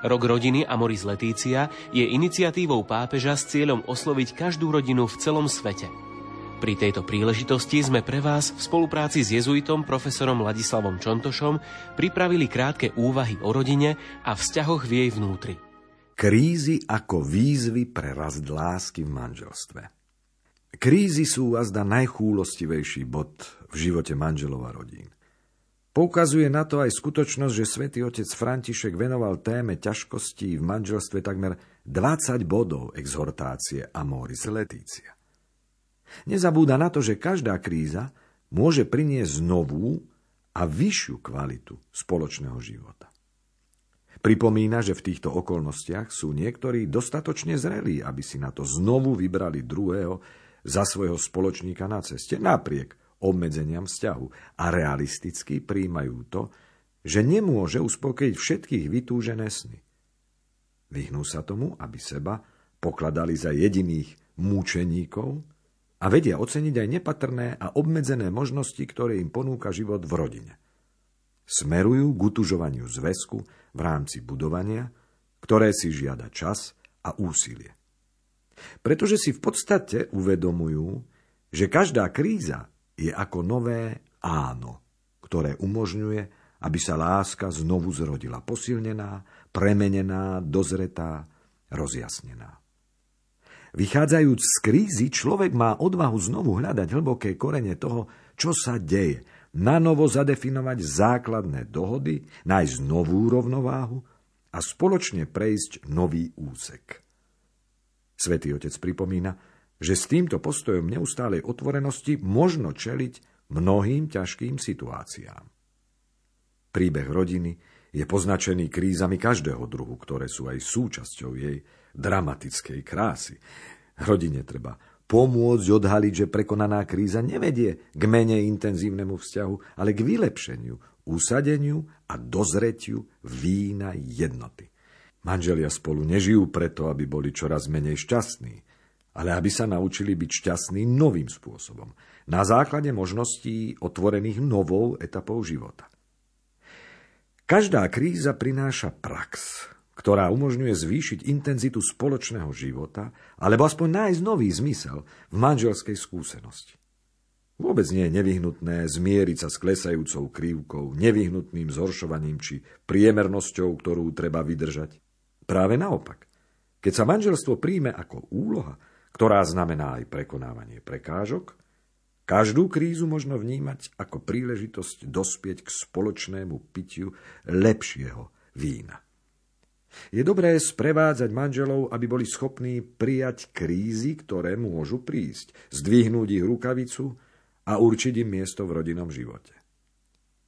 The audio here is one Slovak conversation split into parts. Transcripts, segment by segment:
Rok rodiny Amoris Letícia je iniciatívou pápeža s cieľom osloviť každú rodinu v celom svete. Pri tejto príležitosti sme pre vás v spolupráci s jezuitom profesorom Ladislavom Čontošom pripravili krátke úvahy o rodine a vzťahoch v jej vnútri. Krízy ako výzvy pre rast lásky v manželstve. Krízy sú azda najchúlostivejší bod v živote manželov a rodín. Poukazuje na to aj skutočnosť, že svätý otec František venoval téme ťažkostí v manželstve takmer 20 bodov exhortácie Amoris Letícia. Nezabúda na to, že každá kríza môže priniesť novú a vyššiu kvalitu spoločného života. Pripomína, že v týchto okolnostiach sú niektorí dostatočne zrelí, aby si na to znovu vybrali druhého za svojho spoločníka na ceste, napriek obmedzeniam vzťahu a realisticky príjmajú to, že nemôže uspokojiť všetkých vytúžené sny. Vyhnú sa tomu, aby seba pokladali za jediných múčeníkov a vedia oceniť aj nepatrné a obmedzené možnosti, ktoré im ponúka život v rodine. Smerujú k utužovaniu zväzku v rámci budovania, ktoré si žiada čas a úsilie. Pretože si v podstate uvedomujú, že každá kríza je ako nové áno, ktoré umožňuje, aby sa láska znovu zrodila posilnená, premenená, dozretá, rozjasnená. Vychádzajúc z krízy, človek má odvahu znovu hľadať hlboké korene toho, čo sa deje, na novo zadefinovať základné dohody, nájsť novú rovnováhu a spoločne prejsť nový úsek. Svetý otec pripomína, že s týmto postojom neustálej otvorenosti možno čeliť mnohým ťažkým situáciám. Príbeh rodiny je poznačený krízami každého druhu, ktoré sú aj súčasťou jej dramatickej krásy. Rodine treba pomôcť odhaliť, že prekonaná kríza nevedie k menej intenzívnemu vzťahu, ale k vylepšeniu, usadeniu a dozretiu vína jednoty. Manželia spolu nežijú preto, aby boli čoraz menej šťastní, ale aby sa naučili byť šťastní novým spôsobom, na základe možností otvorených novou etapou života. Každá kríza prináša prax, ktorá umožňuje zvýšiť intenzitu spoločného života alebo aspoň nájsť nový zmysel v manželskej skúsenosti. Vôbec nie je nevyhnutné zmieriť sa s klesajúcou krivkou, nevyhnutným zhoršovaním či priemernosťou, ktorú treba vydržať. Práve naopak. Keď sa manželstvo príjme ako úloha, ktorá znamená aj prekonávanie prekážok, každú krízu možno vnímať ako príležitosť dospieť k spoločnému pitiu lepšieho vína. Je dobré sprevádzať manželov, aby boli schopní prijať krízy, ktoré môžu prísť, zdvihnúť ich rukavicu a určiť im miesto v rodinnom živote.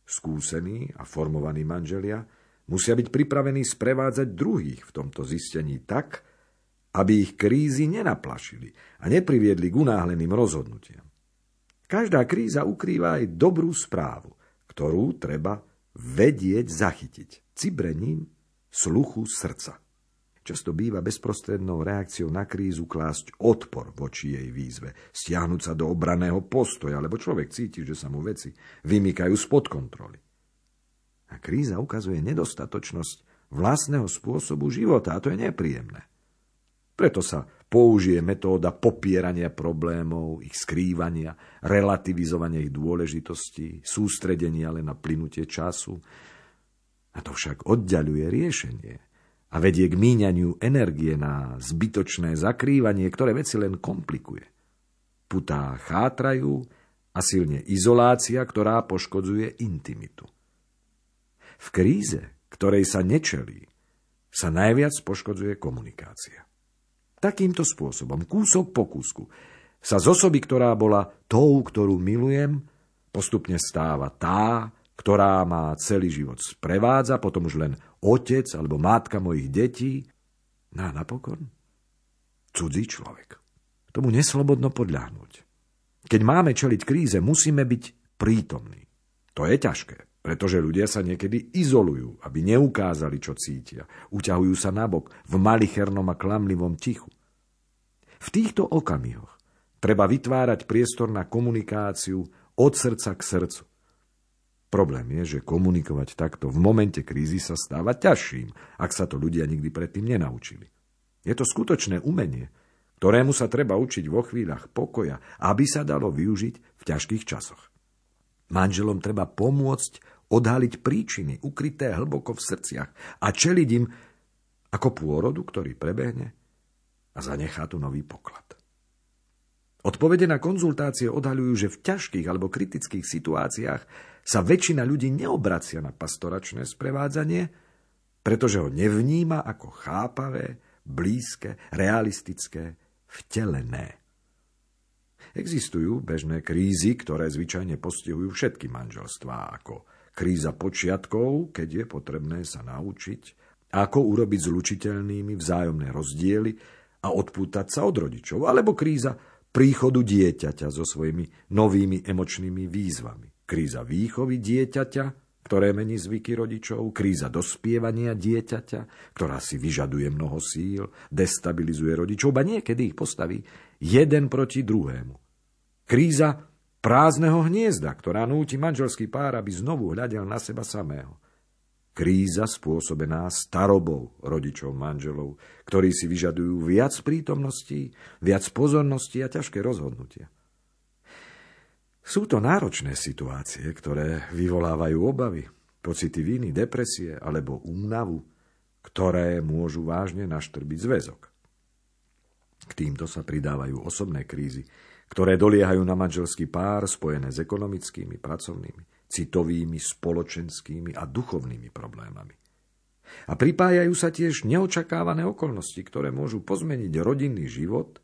Skúsení a formovaní manželia musia byť pripravení sprevádzať druhých v tomto zistení tak, aby ich krízy nenaplašili a nepriviedli k unáhleným rozhodnutiam. Každá kríza ukrýva aj dobrú správu, ktorú treba vedieť zachytiť cibrením sluchu srdca. Často býva bezprostrednou reakciou na krízu klásť odpor voči jej výzve, stiahnuť sa do obraného postoja, lebo človek cíti, že sa mu veci vymykajú spod kontroly. A kríza ukazuje nedostatočnosť vlastného spôsobu života a to je nepríjemné. Preto sa použije metóda popierania problémov, ich skrývania, relativizovania ich dôležitosti, sústredenia len na plynutie času. A to však oddialuje riešenie a vedie k míňaniu energie na zbytočné zakrývanie, ktoré veci len komplikuje. Putá chátrajú a silne izolácia, ktorá poškodzuje intimitu. V kríze, ktorej sa nečelí, sa najviac poškodzuje komunikácia. Takýmto spôsobom, kúsok po kúsku, sa z osoby, ktorá bola tou, ktorú milujem, postupne stáva tá, ktorá má celý život sprevádza, potom už len otec alebo mátka mojich detí No napokon cudzí človek. Tomu neslobodno podľahnuť. Keď máme čeliť kríze, musíme byť prítomní. To je ťažké, pretože ľudia sa niekedy izolujú, aby neukázali, čo cítia. Uťahujú sa nabok v malichernom a klamlivom tichu. V týchto okamihoch treba vytvárať priestor na komunikáciu od srdca k srdcu. Problém je, že komunikovať takto v momente krízy sa stáva ťažším, ak sa to ľudia nikdy predtým nenaučili. Je to skutočné umenie, ktorému sa treba učiť vo chvíľach pokoja, aby sa dalo využiť v ťažkých časoch. Manželom treba pomôcť odhaliť príčiny ukryté hlboko v srdciach a čeliť im ako pôrodu, ktorý prebehne a zanechá tu nový poklad. Odpovede na konzultácie odhaľujú, že v ťažkých alebo kritických situáciách sa väčšina ľudí neobracia na pastoračné sprevádzanie, pretože ho nevníma ako chápavé, blízke, realistické, vtelené. Existujú bežné krízy, ktoré zvyčajne postihujú všetky manželstvá, ako kríza počiatkov, keď je potrebné sa naučiť, ako urobiť zlučiteľnými vzájomné rozdiely a odpútať sa od rodičov, alebo kríza príchodu dieťaťa so svojimi novými emočnými výzvami. Kríza výchovy dieťaťa, ktoré mení zvyky rodičov, kríza dospievania dieťaťa, ktorá si vyžaduje mnoho síl, destabilizuje rodičov, a niekedy ich postaví jeden proti druhému. Kríza prázdneho hniezda, ktorá núti manželský pár, aby znovu hľadel na seba samého. Kríza spôsobená starobou rodičov manželov, ktorí si vyžadujú viac prítomností, viac pozornosti a ťažké rozhodnutia. Sú to náročné situácie, ktoré vyvolávajú obavy, pocity viny, depresie alebo únavu, ktoré môžu vážne naštrbiť zväzok. K týmto sa pridávajú osobné krízy, ktoré doliehajú na manželský pár spojené s ekonomickými, pracovnými, citovými, spoločenskými a duchovnými problémami. A pripájajú sa tiež neočakávané okolnosti, ktoré môžu pozmeniť rodinný život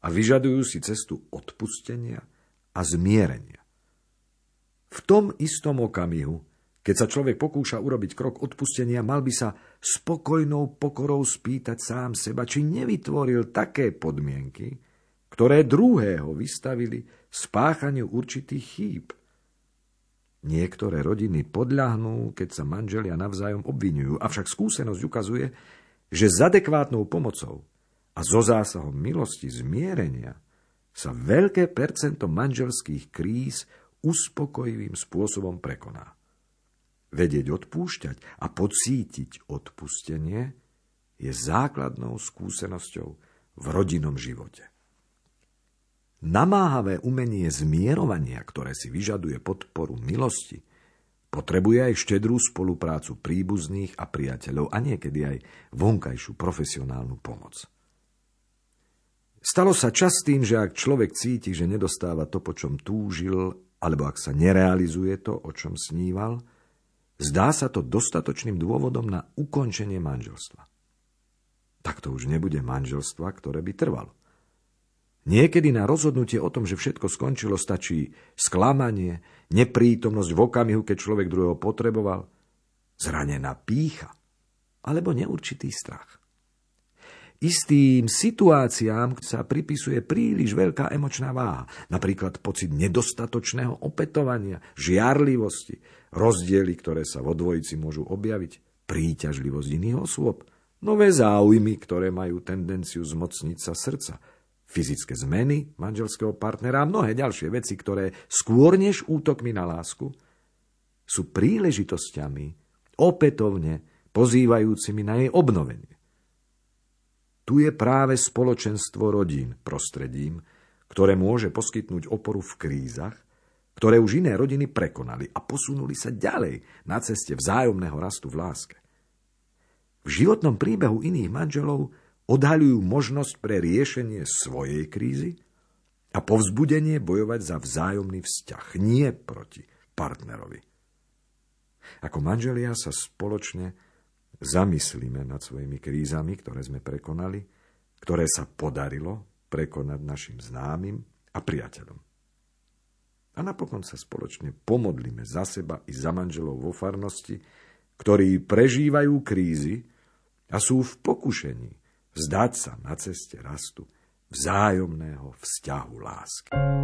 a vyžadujú si cestu odpustenia a zmierenia. V tom istom okamihu, keď sa človek pokúša urobiť krok odpustenia, mal by sa spokojnou pokorou spýtať sám seba, či nevytvoril také podmienky, ktoré druhého vystavili spáchaniu určitých chýb – Niektoré rodiny podľahnú, keď sa manželia navzájom obvinujú, avšak skúsenosť ukazuje, že s adekvátnou pomocou a so zásahom milosti zmierenia sa veľké percento manželských kríz uspokojivým spôsobom prekoná. Vedieť odpúšťať a pocítiť odpustenie je základnou skúsenosťou v rodinnom živote. Namáhavé umenie zmierovania, ktoré si vyžaduje podporu milosti, potrebuje aj štedrú spoluprácu príbuzných a priateľov a niekedy aj vonkajšiu profesionálnu pomoc. Stalo sa častým, že ak človek cíti, že nedostáva to, po čom túžil, alebo ak sa nerealizuje to, o čom sníval, zdá sa to dostatočným dôvodom na ukončenie manželstva. Tak to už nebude manželstva, ktoré by trvalo. Niekedy na rozhodnutie o tom, že všetko skončilo, stačí sklamanie, neprítomnosť v okamihu, keď človek druhého potreboval, zranená pícha alebo neurčitý strach. Istým situáciám sa pripisuje príliš veľká emočná váha, napríklad pocit nedostatočného opetovania, žiarlivosti, rozdiely, ktoré sa vo dvojici môžu objaviť, príťažlivosť iných osôb, nové záujmy, ktoré majú tendenciu zmocniť sa srdca, fyzické zmeny manželského partnera a mnohé ďalšie veci, ktoré skôr než útokmi na lásku sú príležitosťami opätovne pozývajúcimi na jej obnovenie. Tu je práve spoločenstvo rodín prostredím, ktoré môže poskytnúť oporu v krízach, ktoré už iné rodiny prekonali a posunuli sa ďalej na ceste vzájomného rastu v láske. V životnom príbehu iných manželov odhaľujú možnosť pre riešenie svojej krízy a povzbudenie bojovať za vzájomný vzťah, nie proti partnerovi. Ako manželia sa spoločne zamyslíme nad svojimi krízami, ktoré sme prekonali, ktoré sa podarilo prekonať našim známym a priateľom. A napokon sa spoločne pomodlíme za seba i za manželov vo farnosti, ktorí prežívajú krízy a sú v pokušení vzdať sa na ceste rastu vzájomného vzťahu lásky.